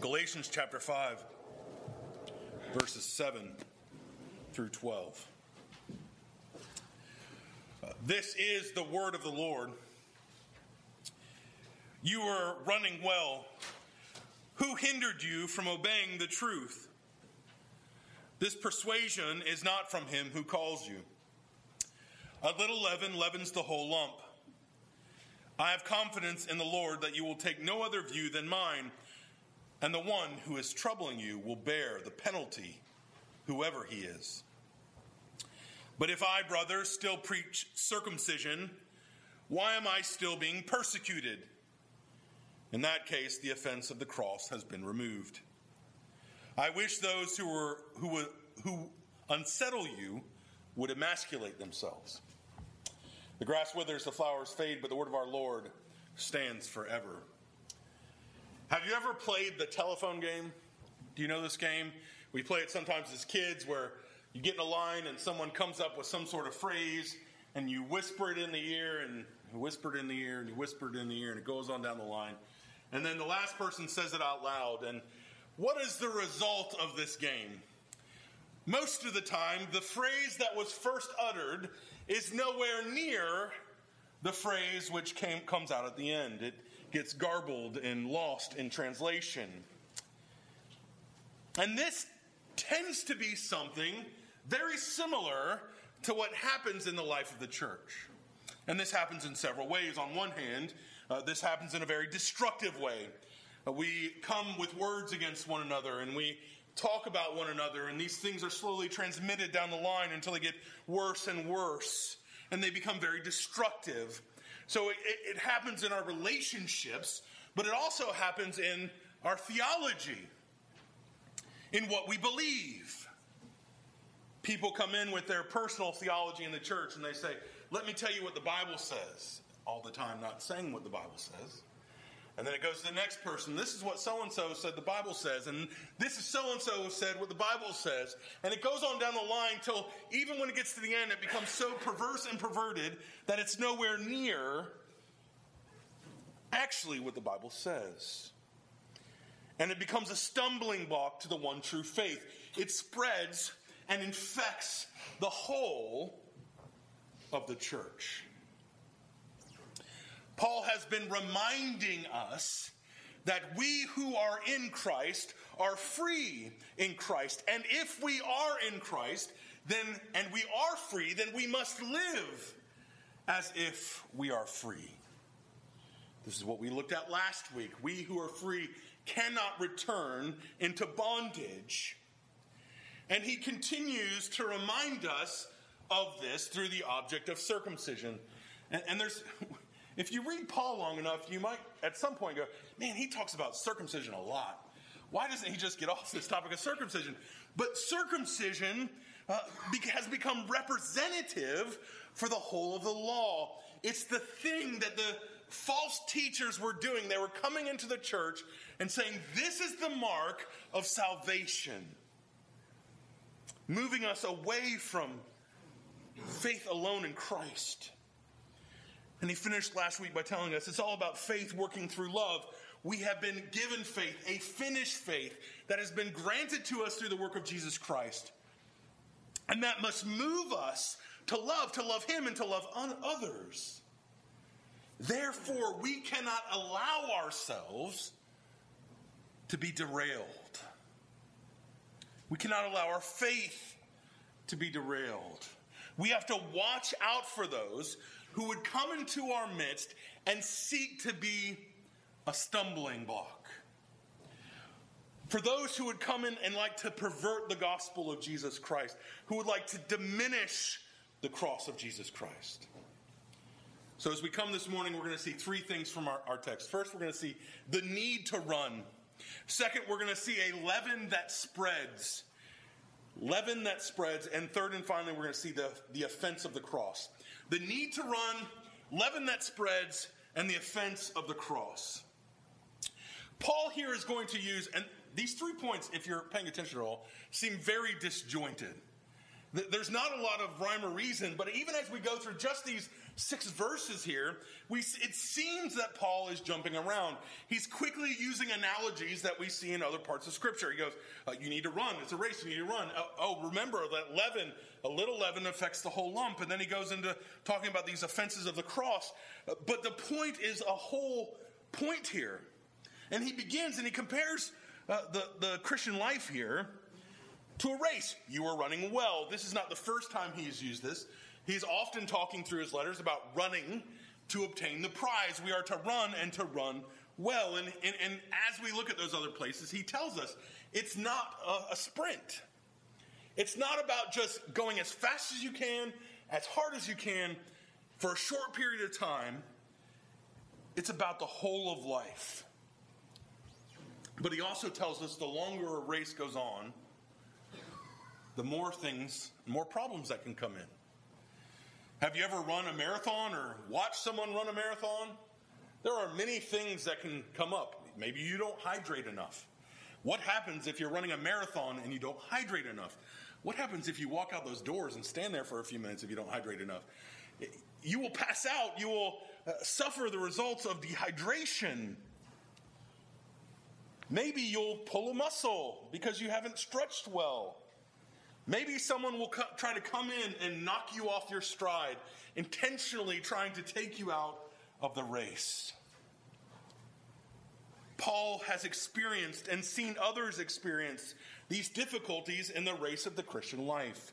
Galatians chapter 5, verses 7 through 12. Uh, this is the word of the Lord. You were running well. Who hindered you from obeying the truth? This persuasion is not from him who calls you. A little leaven leavens the whole lump. I have confidence in the Lord that you will take no other view than mine and the one who is troubling you will bear the penalty, whoever he is. But if I, brothers, still preach circumcision, why am I still being persecuted? In that case, the offense of the cross has been removed. I wish those who, were, who, who unsettle you would emasculate themselves. The grass withers, the flowers fade, but the word of our Lord stands forever. Have you ever played the telephone game? Do you know this game? We play it sometimes as kids where you get in a line and someone comes up with some sort of phrase and you whisper it in the ear and whisper it in the ear and you whisper it in the ear and it goes on down the line. And then the last person says it out loud. And what is the result of this game? Most of the time, the phrase that was first uttered is nowhere near the phrase which came, comes out at the end. It gets garbled and lost in translation. And this tends to be something very similar to what happens in the life of the church. And this happens in several ways. On one hand, uh, this happens in a very destructive way. Uh, we come with words against one another and we talk about one another, and these things are slowly transmitted down the line until they get worse and worse, and they become very destructive. So it, it happens in our relationships, but it also happens in our theology, in what we believe. People come in with their personal theology in the church and they say, Let me tell you what the Bible says. All the time, not saying what the Bible says. And then it goes to the next person. This is what so and so said the Bible says. And this is so and so said what the Bible says. And it goes on down the line till even when it gets to the end, it becomes so perverse and perverted that it's nowhere near actually what the Bible says. And it becomes a stumbling block to the one true faith. It spreads and infects the whole of the church. Paul has been reminding us that we who are in Christ are free in Christ. And if we are in Christ, then and we are free, then we must live as if we are free. This is what we looked at last week. We who are free cannot return into bondage. And he continues to remind us of this through the object of circumcision. And, and there's if you read Paul long enough, you might at some point go, man, he talks about circumcision a lot. Why doesn't he just get off this topic of circumcision? But circumcision uh, has become representative for the whole of the law. It's the thing that the false teachers were doing. They were coming into the church and saying, This is the mark of salvation, moving us away from faith alone in Christ. And he finished last week by telling us it's all about faith working through love. We have been given faith, a finished faith that has been granted to us through the work of Jesus Christ. And that must move us to love, to love him, and to love others. Therefore, we cannot allow ourselves to be derailed. We cannot allow our faith to be derailed. We have to watch out for those who would come into our midst and seek to be a stumbling block. For those who would come in and like to pervert the gospel of Jesus Christ, who would like to diminish the cross of Jesus Christ. So, as we come this morning, we're going to see three things from our, our text. First, we're going to see the need to run. Second, we're going to see a leaven that spreads. Leaven that spreads. And third and finally, we're going to see the, the offense of the cross the need to run, leaven that spreads, and the offense of the cross. Paul here is going to use, and these three points, if you're paying attention at all, seem very disjointed. There's not a lot of rhyme or reason, but even as we go through just these six verses here, we, it seems that Paul is jumping around. He's quickly using analogies that we see in other parts of Scripture. He goes, uh, You need to run. It's a race. You need to run. Uh, oh, remember that leaven, a little leaven affects the whole lump. And then he goes into talking about these offenses of the cross. But the point is a whole point here. And he begins and he compares uh, the, the Christian life here to a race. You are running well. This is not the first time he's used this. He's often talking through his letters about running to obtain the prize. We are to run and to run well. And, and, and as we look at those other places, he tells us it's not a, a sprint. It's not about just going as fast as you can, as hard as you can, for a short period of time. It's about the whole of life. But he also tells us the longer a race goes on, the more things, more problems that can come in. Have you ever run a marathon or watched someone run a marathon? There are many things that can come up. Maybe you don't hydrate enough. What happens if you're running a marathon and you don't hydrate enough? What happens if you walk out those doors and stand there for a few minutes if you don't hydrate enough? You will pass out. You will uh, suffer the results of dehydration. Maybe you'll pull a muscle because you haven't stretched well. Maybe someone will co- try to come in and knock you off your stride, intentionally trying to take you out of the race. Paul has experienced and seen others experience these difficulties in the race of the Christian life.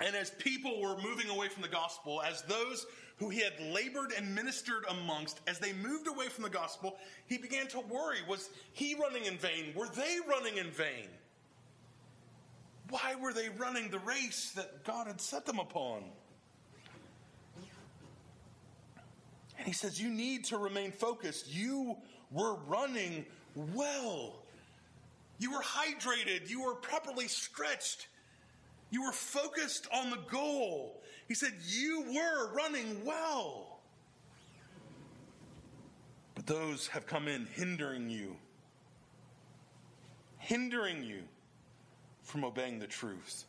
And as people were moving away from the gospel, as those who he had labored and ministered amongst, as they moved away from the gospel, he began to worry was he running in vain? Were they running in vain? Why were they running the race that God had set them upon? And he says, You need to remain focused. You were running well. You were hydrated. You were properly stretched. You were focused on the goal. He said, You were running well. But those have come in hindering you, hindering you from obeying the truth.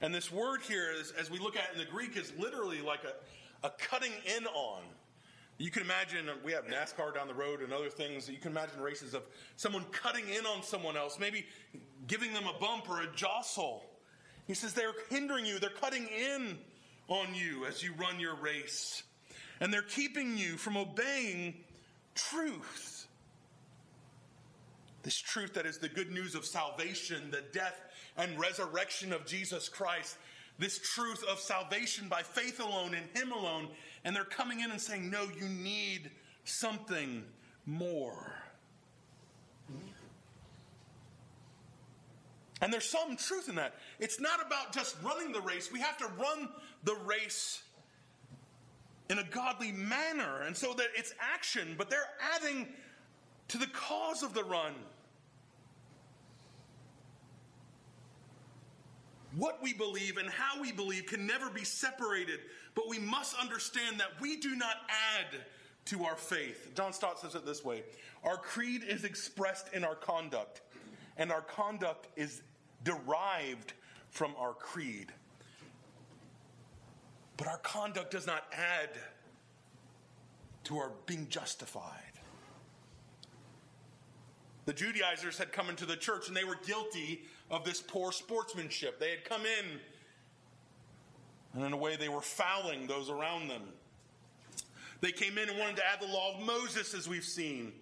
And this word here, is, as we look at it in the Greek, is literally like a, a cutting in on. You can imagine, uh, we have NASCAR down the road and other things. You can imagine races of someone cutting in on someone else, maybe giving them a bump or a jostle. He says they're hindering you, they're cutting in on you as you run your race. And they're keeping you from obeying truth. This truth that is the good news of salvation, the death and resurrection of Jesus Christ, this truth of salvation by faith alone in Him alone. And they're coming in and saying, No, you need something more. And there's some truth in that. It's not about just running the race, we have to run the race in a godly manner. And so that it's action, but they're adding to the cause of the run. What we believe and how we believe can never be separated, but we must understand that we do not add to our faith. John Stott says it this way Our creed is expressed in our conduct, and our conduct is derived from our creed. But our conduct does not add to our being justified. The Judaizers had come into the church and they were guilty of this poor sportsmanship. They had come in, and in a way, they were fouling those around them. They came in and wanted to add the law of Moses, as we've seen.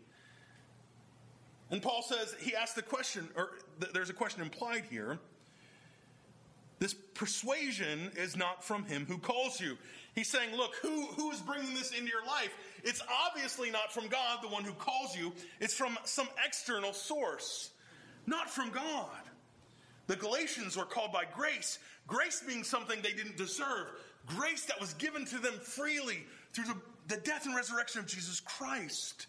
And Paul says, he asked the question, or th- there's a question implied here. This persuasion is not from him who calls you. He's saying, look, who, who is bringing this into your life? It's obviously not from God, the one who calls you. It's from some external source, not from God. The Galatians were called by grace, grace being something they didn't deserve, grace that was given to them freely through the, the death and resurrection of Jesus Christ.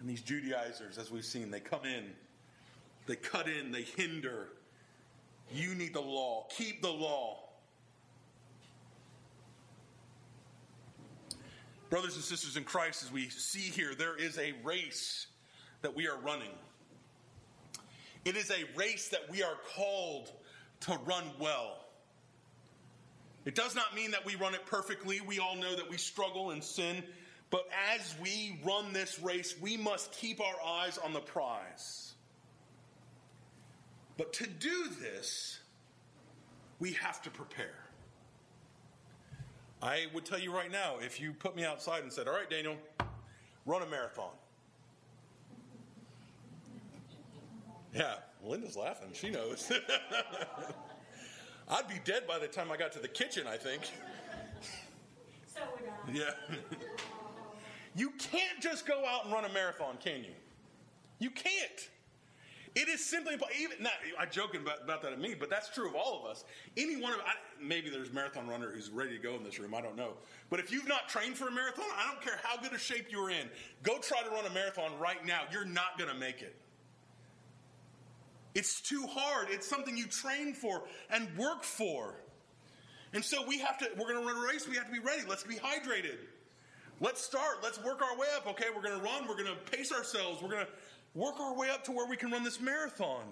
And these Judaizers, as we've seen, they come in, they cut in, they hinder. You need the law, keep the law. Brothers and sisters in Christ, as we see here, there is a race that we are running. It is a race that we are called to run well. It does not mean that we run it perfectly. We all know that we struggle and sin. But as we run this race, we must keep our eyes on the prize. But to do this, we have to prepare. I would tell you right now if you put me outside and said, All right, Daniel, run a marathon. Yeah, Linda's laughing. She knows. I'd be dead by the time I got to the kitchen, I think. So would I. Yeah. you can't just go out and run a marathon, can you? You can't. It is simply even. Not, I'm joking about, about that at me, but that's true of all of us. Any one of I, maybe there's a marathon runner who's ready to go in this room. I don't know. But if you've not trained for a marathon, I don't care how good a shape you're in. Go try to run a marathon right now. You're not going to make it. It's too hard. It's something you train for and work for. And so we have to, we're going to run a race. We have to be ready. Let's be hydrated. Let's start. Let's work our way up. Okay, we're going to run. We're going to pace ourselves. We're going to work our way up to where we can run this marathon.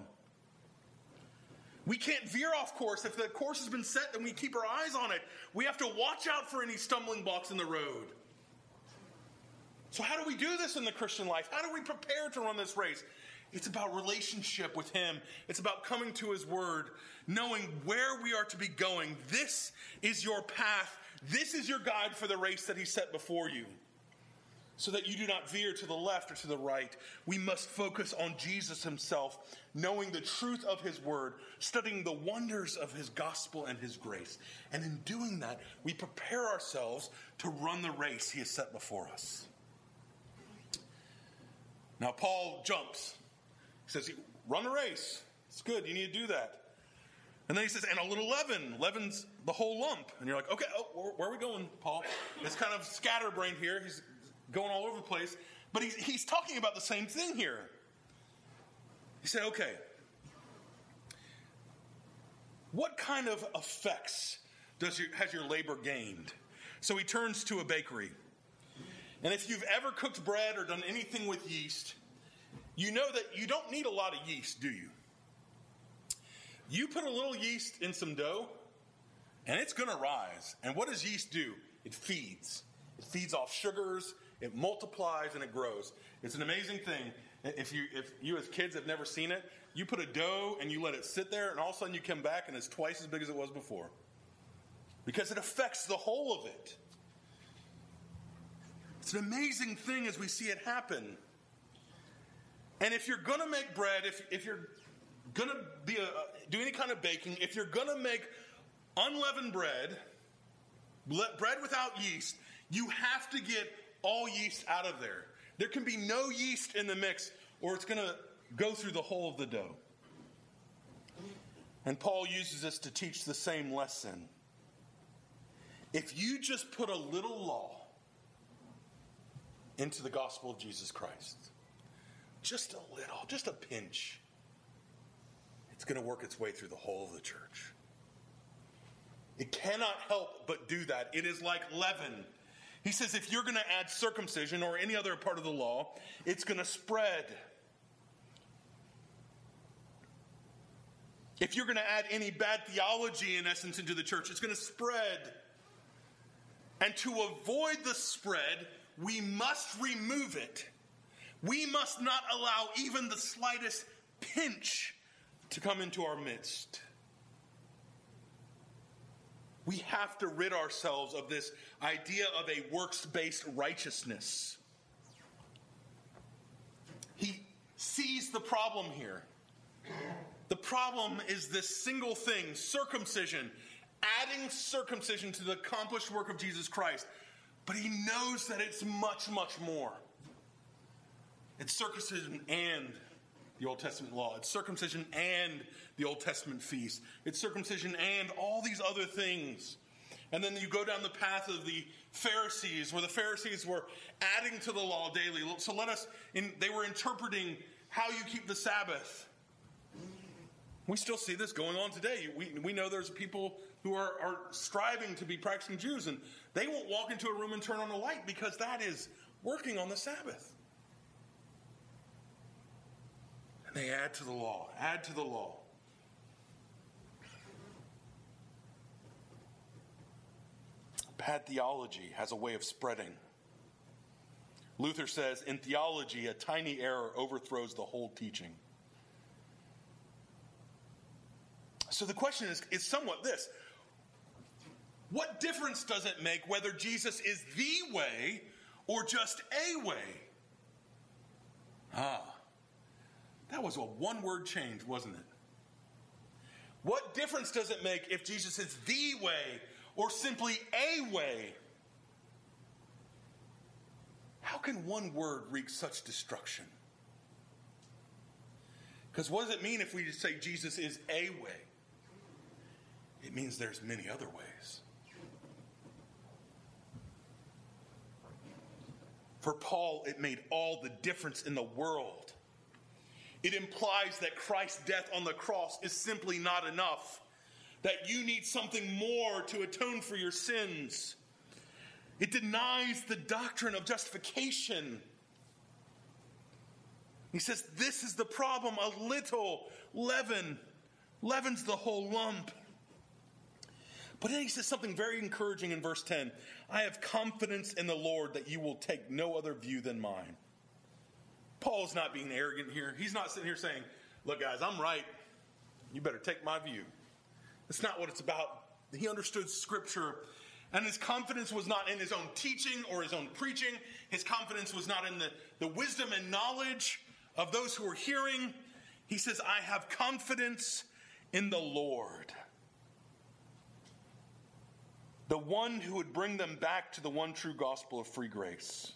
We can't veer off course. If the course has been set, then we keep our eyes on it. We have to watch out for any stumbling blocks in the road. So, how do we do this in the Christian life? How do we prepare to run this race? It's about relationship with Him. It's about coming to His Word, knowing where we are to be going. This is your path. This is your guide for the race that He set before you. So that you do not veer to the left or to the right. We must focus on Jesus Himself, knowing the truth of His Word, studying the wonders of His gospel and His grace. And in doing that, we prepare ourselves to run the race He has set before us. Now, Paul jumps he says, run the race. It's good. You need to do that. And then he says, and a little leaven. Leaven's the whole lump. And you're like, okay, oh, where, where, are we going, Paul? It's kind of scatterbrained here. He's going all over the place. But he's, he's talking about the same thing here. He said, okay, what kind of effects does your, has your labor gained? So he turns to a bakery. And if you've ever cooked bread or done anything with yeast, you know that you don't need a lot of yeast, do you? You put a little yeast in some dough, and it's going to rise. And what does yeast do? It feeds. It feeds off sugars, it multiplies, and it grows. It's an amazing thing. If you, if you as kids have never seen it, you put a dough and you let it sit there, and all of a sudden you come back and it's twice as big as it was before. Because it affects the whole of it. It's an amazing thing as we see it happen. And if you're going to make bread, if, if you're going to be do any kind of baking, if you're going to make unleavened bread, bread without yeast, you have to get all yeast out of there. There can be no yeast in the mix, or it's going to go through the whole of the dough. And Paul uses this to teach the same lesson. If you just put a little law into the gospel of Jesus Christ, just a little, just a pinch, it's going to work its way through the whole of the church. It cannot help but do that. It is like leaven. He says if you're going to add circumcision or any other part of the law, it's going to spread. If you're going to add any bad theology, in essence, into the church, it's going to spread. And to avoid the spread, we must remove it. We must not allow even the slightest pinch to come into our midst. We have to rid ourselves of this idea of a works based righteousness. He sees the problem here. The problem is this single thing circumcision, adding circumcision to the accomplished work of Jesus Christ. But he knows that it's much, much more. It's circumcision and the Old Testament law. It's circumcision and the Old Testament feast. It's circumcision and all these other things. And then you go down the path of the Pharisees, where the Pharisees were adding to the law daily. So let us, in, they were interpreting how you keep the Sabbath. We still see this going on today. We, we know there's people who are, are striving to be practicing Jews, and they won't walk into a room and turn on the light because that is working on the Sabbath. They add to the law, add to the law. Bad theology has a way of spreading. Luther says in theology, a tiny error overthrows the whole teaching. So the question is, is somewhat this What difference does it make whether Jesus is the way or just a way? Ah, that was a one word change, wasn't it? What difference does it make if Jesus is the way or simply a way? How can one word wreak such destruction? Because what does it mean if we just say Jesus is a way? It means there's many other ways. For Paul, it made all the difference in the world. It implies that Christ's death on the cross is simply not enough, that you need something more to atone for your sins. It denies the doctrine of justification. He says, This is the problem. A little leaven leavens the whole lump. But then he says something very encouraging in verse 10 I have confidence in the Lord that you will take no other view than mine. Paul's not being arrogant here. He's not sitting here saying, Look, guys, I'm right. You better take my view. That's not what it's about. He understood Scripture, and his confidence was not in his own teaching or his own preaching. His confidence was not in the, the wisdom and knowledge of those who are hearing. He says, I have confidence in the Lord the one who would bring them back to the one true gospel of free grace.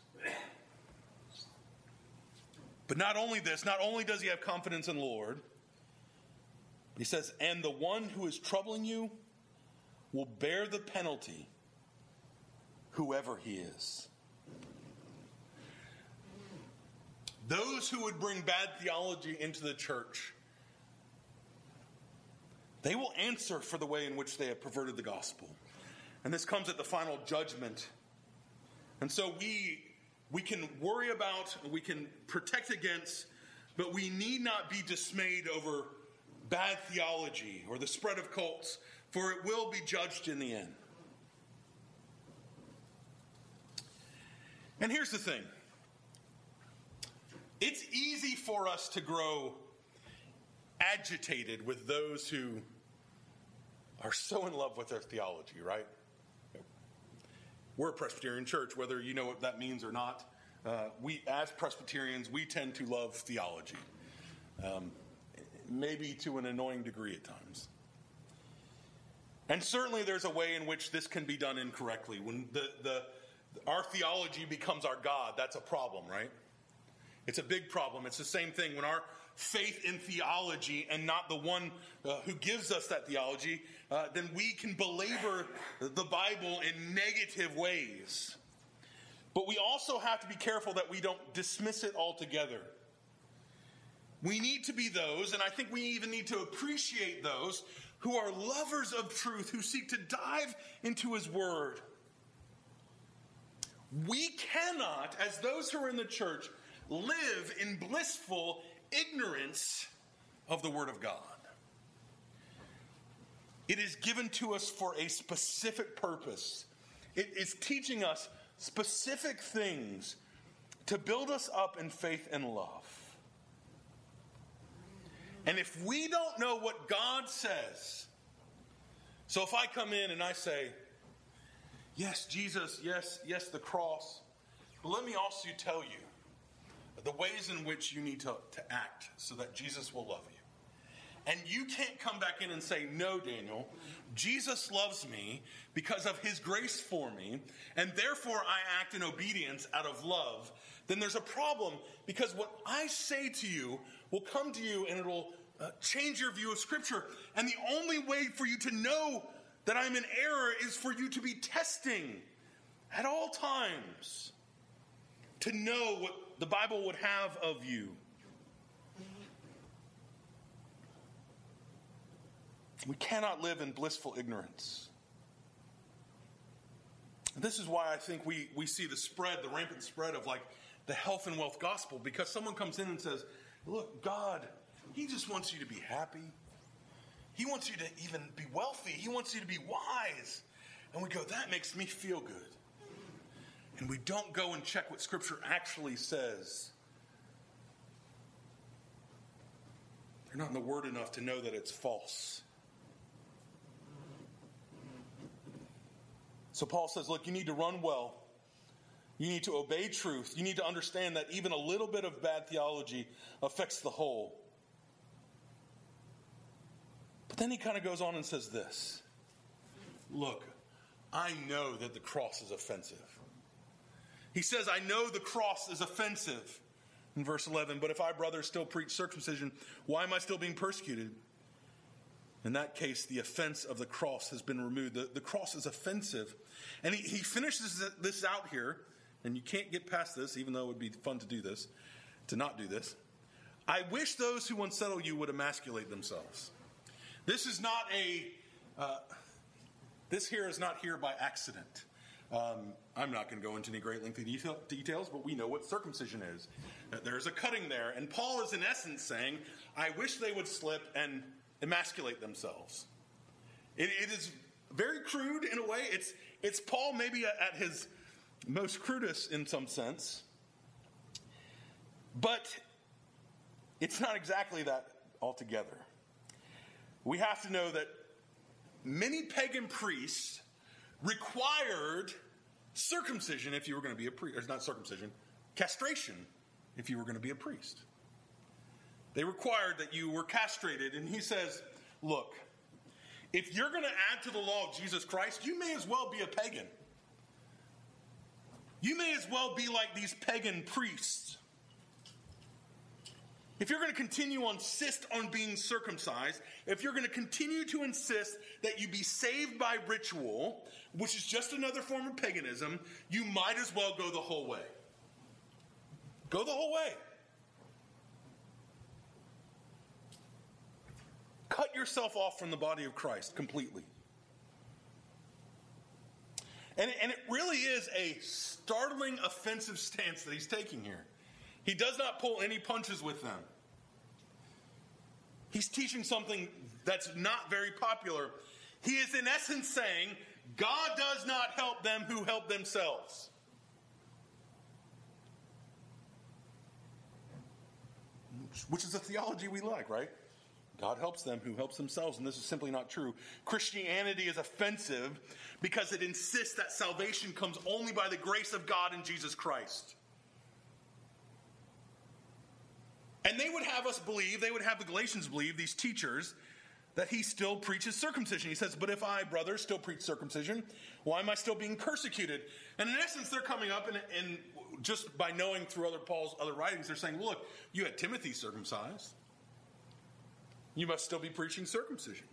But not only this, not only does he have confidence in the Lord, he says, and the one who is troubling you will bear the penalty, whoever he is. Those who would bring bad theology into the church, they will answer for the way in which they have perverted the gospel. And this comes at the final judgment. And so we we can worry about, we can protect against, but we need not be dismayed over bad theology or the spread of cults, for it will be judged in the end. And here's the thing it's easy for us to grow agitated with those who are so in love with their theology, right? We're a Presbyterian church, whether you know what that means or not. Uh, we, as Presbyterians, we tend to love theology, um, maybe to an annoying degree at times. And certainly, there's a way in which this can be done incorrectly. When the, the our theology becomes our God, that's a problem, right? It's a big problem. It's the same thing when our faith in theology and not the one uh, who gives us that theology, uh, then we can belabor the Bible in negative ways. But we also have to be careful that we don't dismiss it altogether. We need to be those, and I think we even need to appreciate those who are lovers of truth, who seek to dive into His Word. We cannot, as those who are in the church, live in blissful ignorance of the Word of God. It is given to us for a specific purpose. It is teaching us specific things to build us up in faith and love. And if we don't know what God says, so if I come in and I say, yes, Jesus, yes, yes, the cross, but let me also tell you the ways in which you need to, to act so that Jesus will love you. And you can't come back in and say, No, Daniel, Jesus loves me because of his grace for me, and therefore I act in obedience out of love. Then there's a problem because what I say to you will come to you and it'll uh, change your view of Scripture. And the only way for you to know that I'm in error is for you to be testing at all times to know what the Bible would have of you. We cannot live in blissful ignorance. This is why I think we, we see the spread, the rampant spread of like the health and wealth gospel, because someone comes in and says, Look, God, He just wants you to be happy. He wants you to even be wealthy. He wants you to be wise. and we go, that makes me feel good. And we don't go and check what Scripture actually says. They're not in the Word enough to know that it's false. So Paul says, look, you need to run well. You need to obey truth. You need to understand that even a little bit of bad theology affects the whole. But then he kind of goes on and says this Look, I know that the cross is offensive. He says, I know the cross is offensive in verse 11, but if I, brothers, still preach circumcision, why am I still being persecuted? In that case, the offense of the cross has been removed. The, the cross is offensive. And he, he finishes this out here, and you can't get past this, even though it would be fun to do this, to not do this. I wish those who unsettle you would emasculate themselves. This is not a, uh, this here is not here by accident. Um, I'm not going to go into any great lengthy detail, details, but we know what circumcision is. There's a cutting there. And Paul is, in essence, saying, I wish they would slip and emasculate themselves. it, it is very crude in a way. It's, it's Paul maybe at his most crudest in some sense. But it's not exactly that altogether. We have to know that many pagan priests required circumcision if you were going to be a priest, not circumcision, castration if you were going to be a priest. They required that you were castrated, and he says, Look, if you're going to add to the law of Jesus Christ, you may as well be a pagan. You may as well be like these pagan priests. If you're going to continue to insist on being circumcised, if you're going to continue to insist that you be saved by ritual, which is just another form of paganism, you might as well go the whole way. Go the whole way. Cut yourself off from the body of Christ completely. And, and it really is a startling, offensive stance that he's taking here. He does not pull any punches with them. He's teaching something that's not very popular. He is, in essence, saying God does not help them who help themselves. Which is a theology we like, right? God helps them who helps themselves, and this is simply not true. Christianity is offensive because it insists that salvation comes only by the grace of God in Jesus Christ. And they would have us believe, they would have the Galatians believe, these teachers, that he still preaches circumcision. He says, But if I, brother, still preach circumcision, why am I still being persecuted? And in essence, they're coming up and, and just by knowing through other Paul's other writings, they're saying, Look, you had Timothy circumcised you must still be preaching circumcision.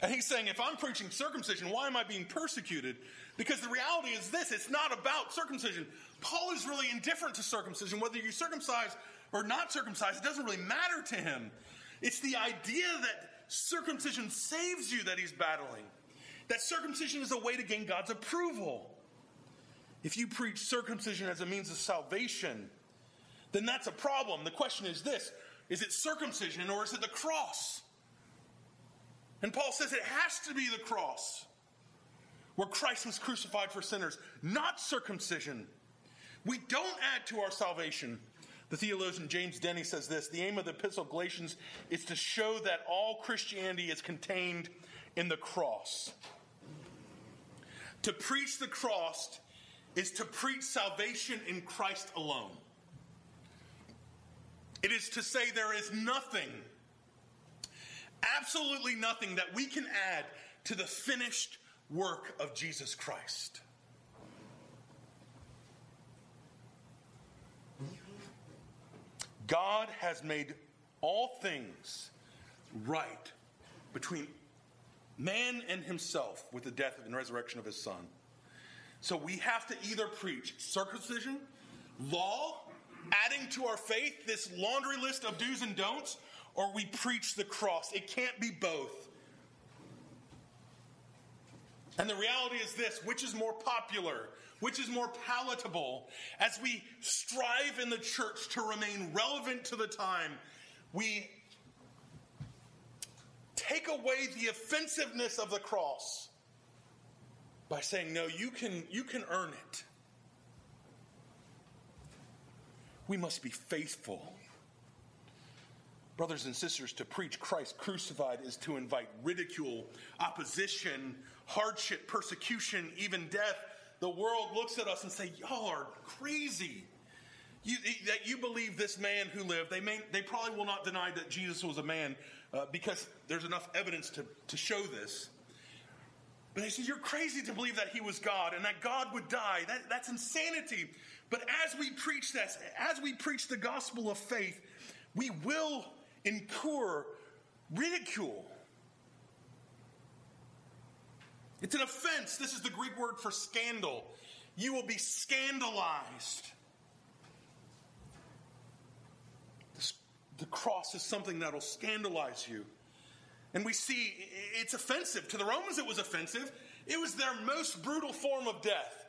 And he's saying, if I'm preaching circumcision, why am I being persecuted? Because the reality is this it's not about circumcision. Paul is really indifferent to circumcision. Whether you circumcise or not circumcised, it doesn't really matter to him. It's the idea that circumcision saves you that he's battling. That circumcision is a way to gain God's approval. If you preach circumcision as a means of salvation, then that's a problem. The question is this is it circumcision or is it the cross? And Paul says it has to be the cross where Christ was crucified for sinners, not circumcision. We don't add to our salvation. The theologian James Denney says this The aim of the Epistle Galatians is to show that all Christianity is contained in the cross. To preach the cross is to preach salvation in Christ alone. It is to say there is nothing, absolutely nothing that we can add to the finished work of Jesus Christ. God has made all things right between man and himself with the death and resurrection of his son. So we have to either preach circumcision, law, adding to our faith this laundry list of do's and don'ts, or we preach the cross. It can't be both. And the reality is this which is more popular? Which is more palatable? As we strive in the church to remain relevant to the time, we take away the offensiveness of the cross by saying, no, you can, you can earn it. We must be faithful. Brothers and sisters, to preach Christ crucified is to invite ridicule, opposition, hardship, persecution, even death. The world looks at us and say, "Y'all are crazy." You, that you believe this man who lived. They may, they probably will not deny that Jesus was a man uh, because there's enough evidence to, to show this. But they say you're crazy to believe that he was God and that God would die. That, that's insanity. But as we preach this, as we preach the gospel of faith, we will incur ridicule. It's an offense. This is the Greek word for scandal. You will be scandalized. The cross is something that'll scandalize you. And we see it's offensive. To the Romans, it was offensive. It was their most brutal form of death.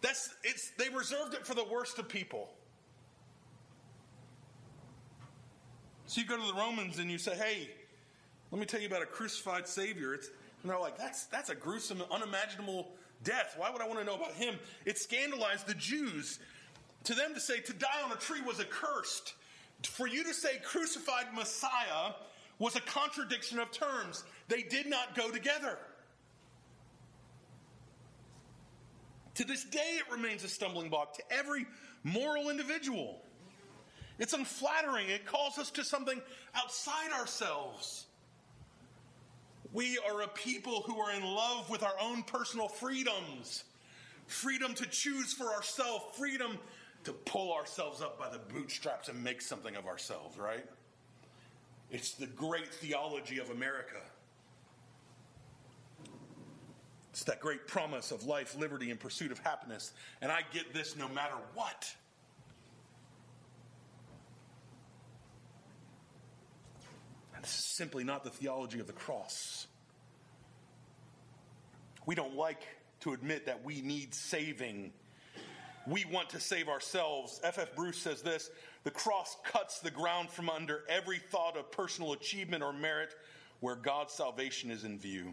That's, it's, they reserved it for the worst of people. So you go to the Romans and you say, hey, let me tell you about a crucified Savior. It's, and they're like, that's, that's a gruesome, unimaginable death. Why would I want to know about him? It scandalized the Jews. To them to say to die on a tree was accursed. For you to say crucified Messiah was a contradiction of terms. They did not go together. To this day, it remains a stumbling block to every moral individual. It's unflattering. It calls us to something outside ourselves. We are a people who are in love with our own personal freedoms freedom to choose for ourselves, freedom to pull ourselves up by the bootstraps and make something of ourselves, right? It's the great theology of America. It's that great promise of life, liberty, and pursuit of happiness. And I get this no matter what. And this is simply not the theology of the cross. We don't like to admit that we need saving. We want to save ourselves. F.F. F. Bruce says this the cross cuts the ground from under every thought of personal achievement or merit where God's salvation is in view.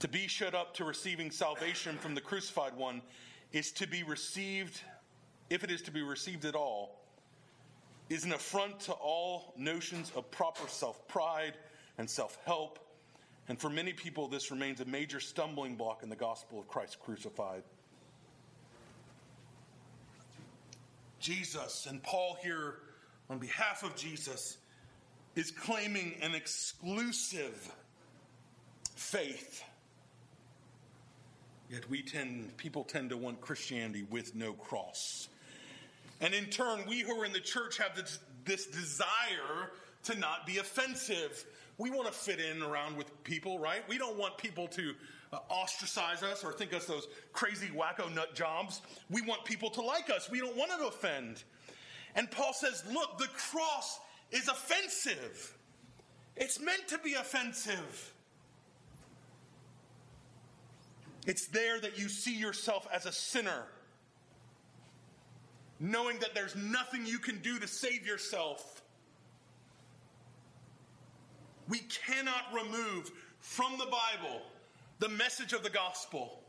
To be shut up to receiving salvation from the crucified one is to be received, if it is to be received at all, is an affront to all notions of proper self pride and self help. And for many people, this remains a major stumbling block in the gospel of Christ crucified. Jesus, and Paul here, on behalf of Jesus, is claiming an exclusive faith Yet we tend, people tend to want Christianity with no cross. And in turn, we who are in the church have this, this desire to not be offensive. We want to fit in around with people, right? We don't want people to uh, ostracize us or think us those crazy wacko nut jobs. We want people to like us. We don't want to offend. And Paul says, look, the cross is offensive. It's meant to be offensive. It's there that you see yourself as a sinner, knowing that there's nothing you can do to save yourself. We cannot remove from the Bible the message of the gospel.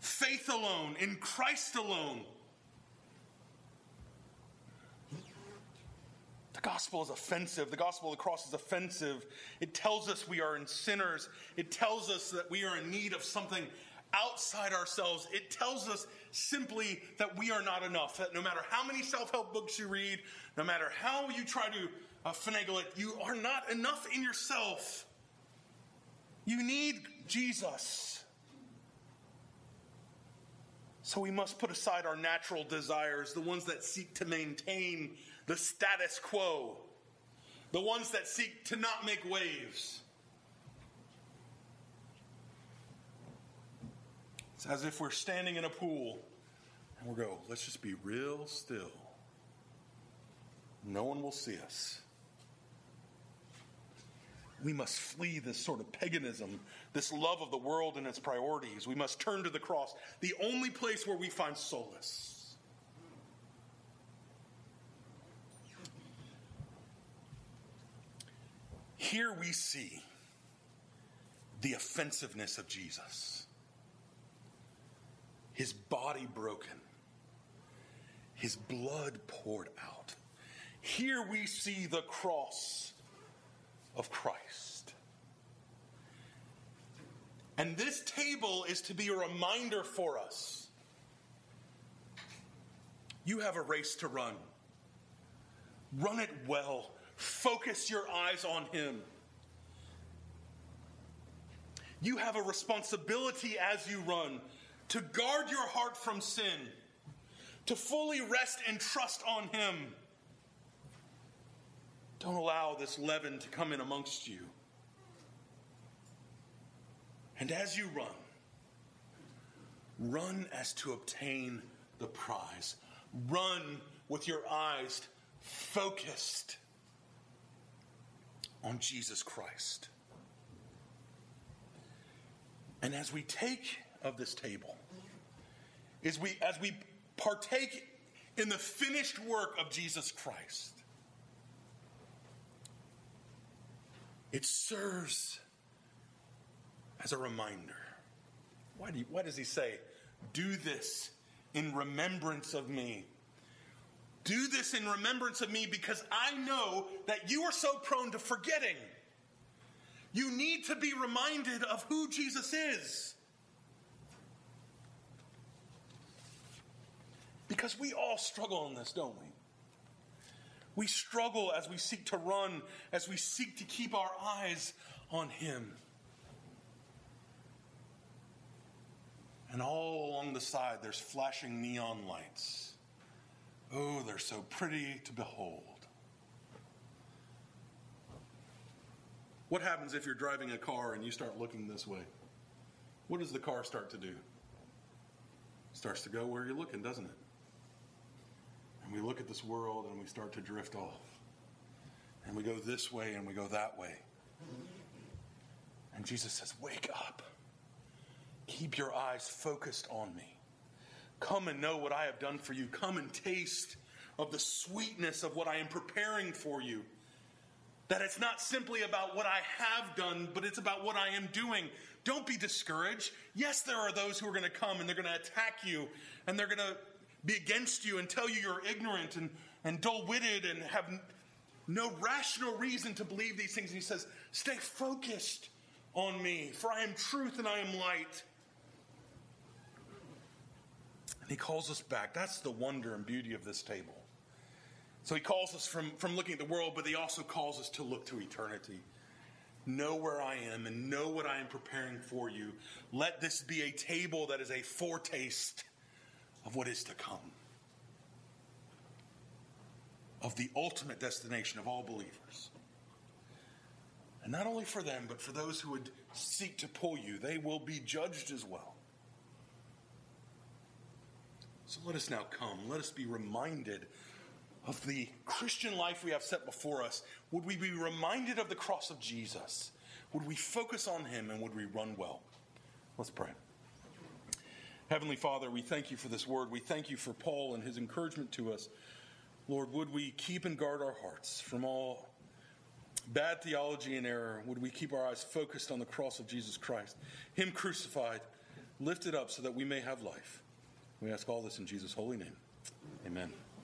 Faith alone, in Christ alone. The gospel is offensive. The gospel of the cross is offensive. It tells us we are in sinners. It tells us that we are in need of something outside ourselves. It tells us simply that we are not enough. That no matter how many self help books you read, no matter how you try to uh, finagle it, you are not enough in yourself. You need Jesus. So we must put aside our natural desires, the ones that seek to maintain the status quo, the ones that seek to not make waves. It's as if we're standing in a pool and we go, let's just be real still. No one will see us. We must flee this sort of paganism, this love of the world and its priorities. We must turn to the cross, the only place where we find solace. Here we see the offensiveness of Jesus his body broken, his blood poured out. Here we see the cross of Christ. And this table is to be a reminder for us. You have a race to run. Run it well. Focus your eyes on Him. You have a responsibility as you run to guard your heart from sin, to fully rest and trust on Him. Don't allow this leaven to come in amongst you. And as you run, run as to obtain the prize. Run with your eyes focused on Jesus Christ. And as we take of this table, is we as we partake in the finished work of Jesus Christ. It serves as a reminder. Why, do you, why does he say, Do this in remembrance of me? Do this in remembrance of me because I know that you are so prone to forgetting. You need to be reminded of who Jesus is. Because we all struggle in this, don't we? We struggle as we seek to run, as we seek to keep our eyes on Him. And all along the side, there's flashing neon lights. Oh, they're so pretty to behold. What happens if you're driving a car and you start looking this way? What does the car start to do? It starts to go where you're looking, doesn't it? We look at this world and we start to drift off. And we go this way and we go that way. And Jesus says, Wake up. Keep your eyes focused on me. Come and know what I have done for you. Come and taste of the sweetness of what I am preparing for you. That it's not simply about what I have done, but it's about what I am doing. Don't be discouraged. Yes, there are those who are going to come and they're going to attack you and they're going to be against you and tell you you're ignorant and, and dull witted and have no rational reason to believe these things. And he says, Stay focused on me, for I am truth and I am light. And he calls us back. That's the wonder and beauty of this table. So he calls us from, from looking at the world, but he also calls us to look to eternity. Know where I am and know what I am preparing for you. Let this be a table that is a foretaste of what is to come, of the ultimate destination of all believers. And not only for them, but for those who would seek to pull you, they will be judged as well. So let us now come. Let us be reminded of the Christian life we have set before us. Would we be reminded of the cross of Jesus? Would we focus on him and would we run well? Let's pray. Heavenly Father, we thank you for this word. We thank you for Paul and his encouragement to us. Lord, would we keep and guard our hearts from all bad theology and error? Would we keep our eyes focused on the cross of Jesus Christ, Him crucified, lifted up so that we may have life? We ask all this in Jesus' holy name. Amen.